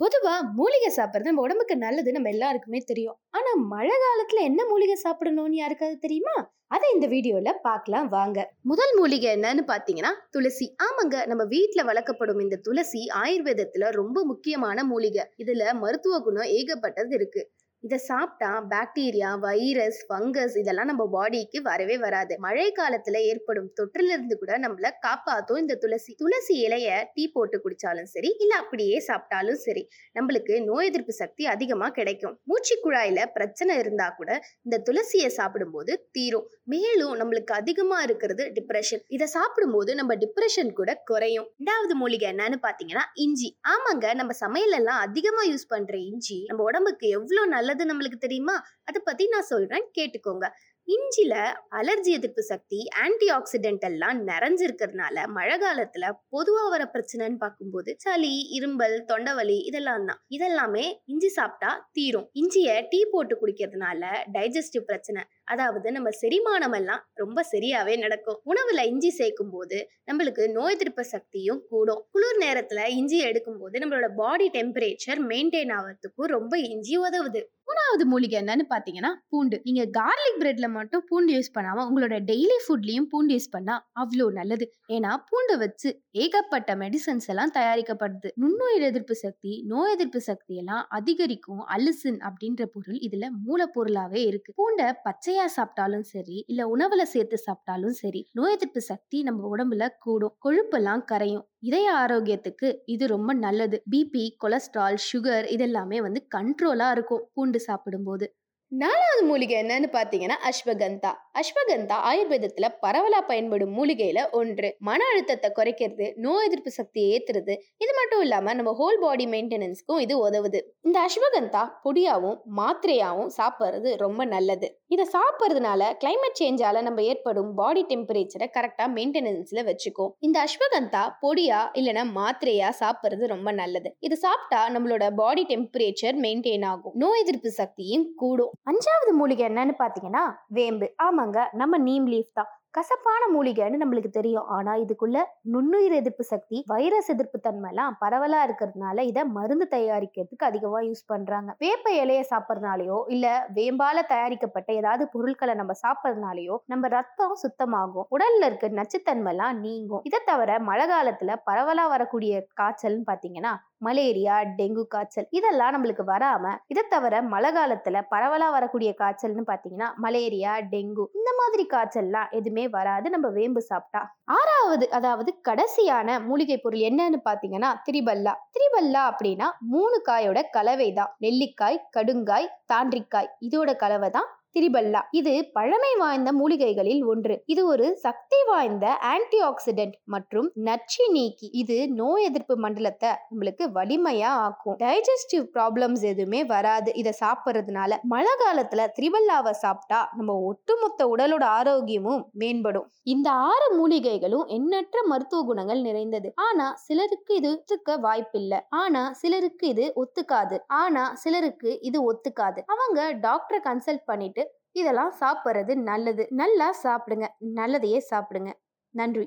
பொதுவாக மூலிகை சாப்பிட்றது நம்ம உடம்புக்கு நல்லது நம்ம எல்லாருக்குமே தெரியும். ஆனால் மழை காலத்தில் என்ன மூலிகை சாப்பிடணும்னு யாருக்காவது தெரியுமா? அதை இந்த வீடியோவில் பார்க்கலாம் வாங்க. முதல் மூலிகை என்னன்னு பார்த்தீங்கன்னா துளசி. ஆமாங்க நம்ம வீட்டில் வளர்க்கப்படும் இந்த துளசி ஆயுர்வேதத்தில் ரொம்ப முக்கியமான மூலிகை. இதில் மருத்துவ குணம் ஏகப்பட்டது இருக்குது இதை சாப்பிட்டா பாக்டீரியா வைரஸ் ஃபங்கஸ் இதெல்லாம் நம்ம பாடிக்கு வரவே வராது. மழை காலத்துல ஏற்படும் தொற்றிலிருந்து கூட நம்மள காப்பாத்தும் இந்த துளசி. துளசி இலைய டீ போட்டு குடிச்சாலும் சரி இல்ல அப்படியே சாப்பிட்டாலும் சரி நம்மளுக்கு நோய் எதிர்ப்பு சக்தி அதிகமா கிடைக்கும். மூச்சு குழாயில பிரச்சனை இருந்தா கூட இந்த துளசியை சாப்பிடும்போது தீரும். மேலும் நம்மளுக்கு அதிகமா இருக்கிறது டிப்ரெஷன் இதை சாப்பிடும்போது நம்ம டிப்ரெஷன் கூட குறையும். ரெண்டாவது மூலிகை என்னன்னு பாத்தீங்கன்னா இஞ்சி. ஆமாங்க நம்ம சமையல் எல்லாம் அதிகமா யூஸ் பண்ற இஞ்சி நம்ம உடம்புக்கு எவ்வளவு நல்லது நம்மளுக்கு தெரியுமா? அதை பத்தி நான் சொல்றேன் கேட்டுக்கோங்க. இஞ்சில அலர்ஜி எதிர்ப்பு சக்தி ஆன்டி ஆக்சிடென்ட் எல்லாம் நிறைஞ்சிருக்கிறதுனால மழை காலத்துல பொதுவாக வர பிரச்சனைன்னு பார்க்கும்போது சளி இரும்பல் தொண்டவலி இதெல்லாம் தான். இதெல்லாமே இஞ்சி சாப்பிட்டா தீரும். இஞ்சிய டீ போட்டு குடிக்கிறதுனால டைஜஸ்டிவ் பிரச்சனை. அதாவது நம்ம செரிமானம் எல்லாம் ரொம்ப சரியாவே நடக்கும். உணவுல இஞ்சி சேர்க்கும் போது நம்மளுக்கு நோய் எதிர்ப்பு சக்தியும் கூடும். குளிர் நேரத்துல இஞ்சி எடுக்கும் போது நம்மளோட பாடி டெம்பரேச்சர் மெயின்டைன் ஆகிறதுக்கும் ரொம்ப இஞ்சி உதவுது. மூணாவது மூலிகை என்னன்னு பார்த்தீங்கன்னா பூண்டு. நீங்கள் கார்லிக் பிரெட்ல மட்டும் பூண்டு யூஸ் பண்ணாமல் உங்களோட டெய்லி ஃபுட்லேயும் பூண்டு யூஸ் பண்ணால் அவ்வளோ நல்லது. ஏன்னா பூண்டை வச்சு ஏகப்பட்ட மெடிசன்ஸ் எல்லாம் தயாரிக்கப்படுது. நுண்ணுயிர் எதிர்ப்பு சக்தி நோய் எதிர்ப்பு சக்தி எல்லாம் அதிகரிக்கும். அலிசின் அப்படின்ற பொருள் இதில் மூலப்பொருளாகவே இருக்கு. பூண்டை பச்சையாக சாப்பிட்டாலும் சரி இல்லை உணவில் சேர்த்து சாப்பிட்டாலும் சரி நோய் எதிர்ப்பு சக்தி நம்ம உடம்புல கூடும். கொழுப்பெல்லாம் கரையும். இதய ஆரோக்கியத்துக்கு இது ரொம்ப நல்லது. பிபி கொலஸ்ட்ரால் சுகர் இதெல்லாமே வந்து கண்ட்ரோலாக இருக்கும். பூண்டு சாப்பிடும்போது. நாலாவது மூலிகை என்னன்னு பார்த்தீங்கன்னா அஸ்வகந்தா. அஸ்வகந்தா ஆயுர்வேதத்துல பரவலா பயன்படும் மூலிகையில ஒன்று. மன அழுத்தத்தை குறைக்கிறது நோய் எதிர்ப்பு சக்தியை ஏத்துறது. இது மட்டும் இல்லாம நம்ம ஹோல் பாடி மெயின்டெனன்ஸ்க்கும் இது உதவுது. இந்த அஸ்வகந்தா பொடியாவும் மாத்திரையாவும் சாப்பிட்றது ரொம்ப நல்லது. இதை சாப்பிட்றதுனால கிளைமேட் சேஞ்சால நம்ம ஏற்படும் பாடி டெம்பரேச்சரை கரெக்டா மெயின்டெனன்ஸ்ல வச்சுக்கும். இந்த அஸ்வகந்தா பொடியா இல்லைன்னா மாத்திரையா சாப்பிட்றது ரொம்ப நல்லது. இது சாப்பிட்டா நம்மளோட பாடி டெம்பரேச்சர் மெயின்டைன் ஆகும். நோய் எதிர்ப்பு சக்தியும் கூடும். அஞ்சாவது மூலிகை என்னன்னு பார்த்தீங்கன்னா வேம்பு. ஆமாங்க நம்ம நீம் லீஃப் தான். கசப்பான மூலிகைன்னு நம்மளுக்கு தெரியும். ஆனா இதுக்குள்ள நுண்ணுயிர் எதிர்ப்பு சக்தி வைரஸ் எதிர்ப்பு தன்மைலாம் பரவலா இருக்கிறதுனால இதை மருந்து தயாரிக்கிறதுக்கு அதிகமா யூஸ் பண்றாங்க. வேப்ப இலைய சாப்பிட்றதுனாலயோ இல்ல வேம்பால தயாரிக்கப்பட்ட ஏதாவது பொருட்களை நம்ம சாப்பிட்றதுனாலயோ நம்ம ரத்தம் சுத்தமாகும். உடல்ல இருக்க நச்சுத்தன்மைலாம் நீங்கும். இதை தவிர மழை காலத்துல பரவலா வரக்கூடிய காய்ச்சல்னு பாத்தீங்கன்னா மலேரியா டெங்கு காய்ச்சல் இதெல்லாம் நம்மளுக்கு வராம இதை தவிர மழை காலத்துல பரவலா வரக்கூடிய காய்ச்சல்னு பாத்தீங்கன்னா மலேரியா டெங்கு இந்த மாதிரி காய்ச்சல்லாம் எதுவுமே வராது. நம்ம வேம்பு சாப்பிட்டா. ஆறாவது அதாவது கடைசியான மூலிகை பொருள் என்னன்னு பாத்தீங்கன்னா திரிபல்லா. திரிபல்லா அப்படின்னா மூணு காயோட கலவை தான் நெல்லிக்காய் கடுங்காய் தாண்டிக்காய். இதோட கலவை தான் திரிபல்லா. இது பழமை வாய்ந்த மூலிகைகளில் ஒன்று. இது ஒரு சக்தி வாய்ந்த ஆன்டி ஆக்சிடென்ட் மற்றும் நச்சு நீக்கி. இது நோய் எதிர்ப்பு மண்டலத்தை நம்மளுக்கு வலிமையா ஆக்கும். டைஜஸ்டிவ் ப்ராப்ளம்ஸ் எதுவுமே வராது. இதை சாப்பிட்றதுனால மழை காலத்துல திரிபல்லாவை சாப்பிட்டா நம்ம ஒட்டுமொத்த உடலோட ஆரோக்கியமும் மேம்படும். இந்த ஆறு மூலிகைகளும் எண்ணற்ற மருத்துவ குணங்கள் நிறைந்தது. ஆனா சிலருக்கு இது ஒத்துக்க வாய்ப்பில்லை. ஆனா சிலருக்கு இது ஒத்துக்காது. ஆனா சிலருக்கு இது ஒத்துக்காது. அவங்க டாக்டரை கன்சல்ட் பண்ணிட்டு இதெல்லாம் சாப்பிட்றது நல்லது. நல்லா சாப்பிடுங்க. நல்லதையே சாப்பிடுங்க. நன்றி.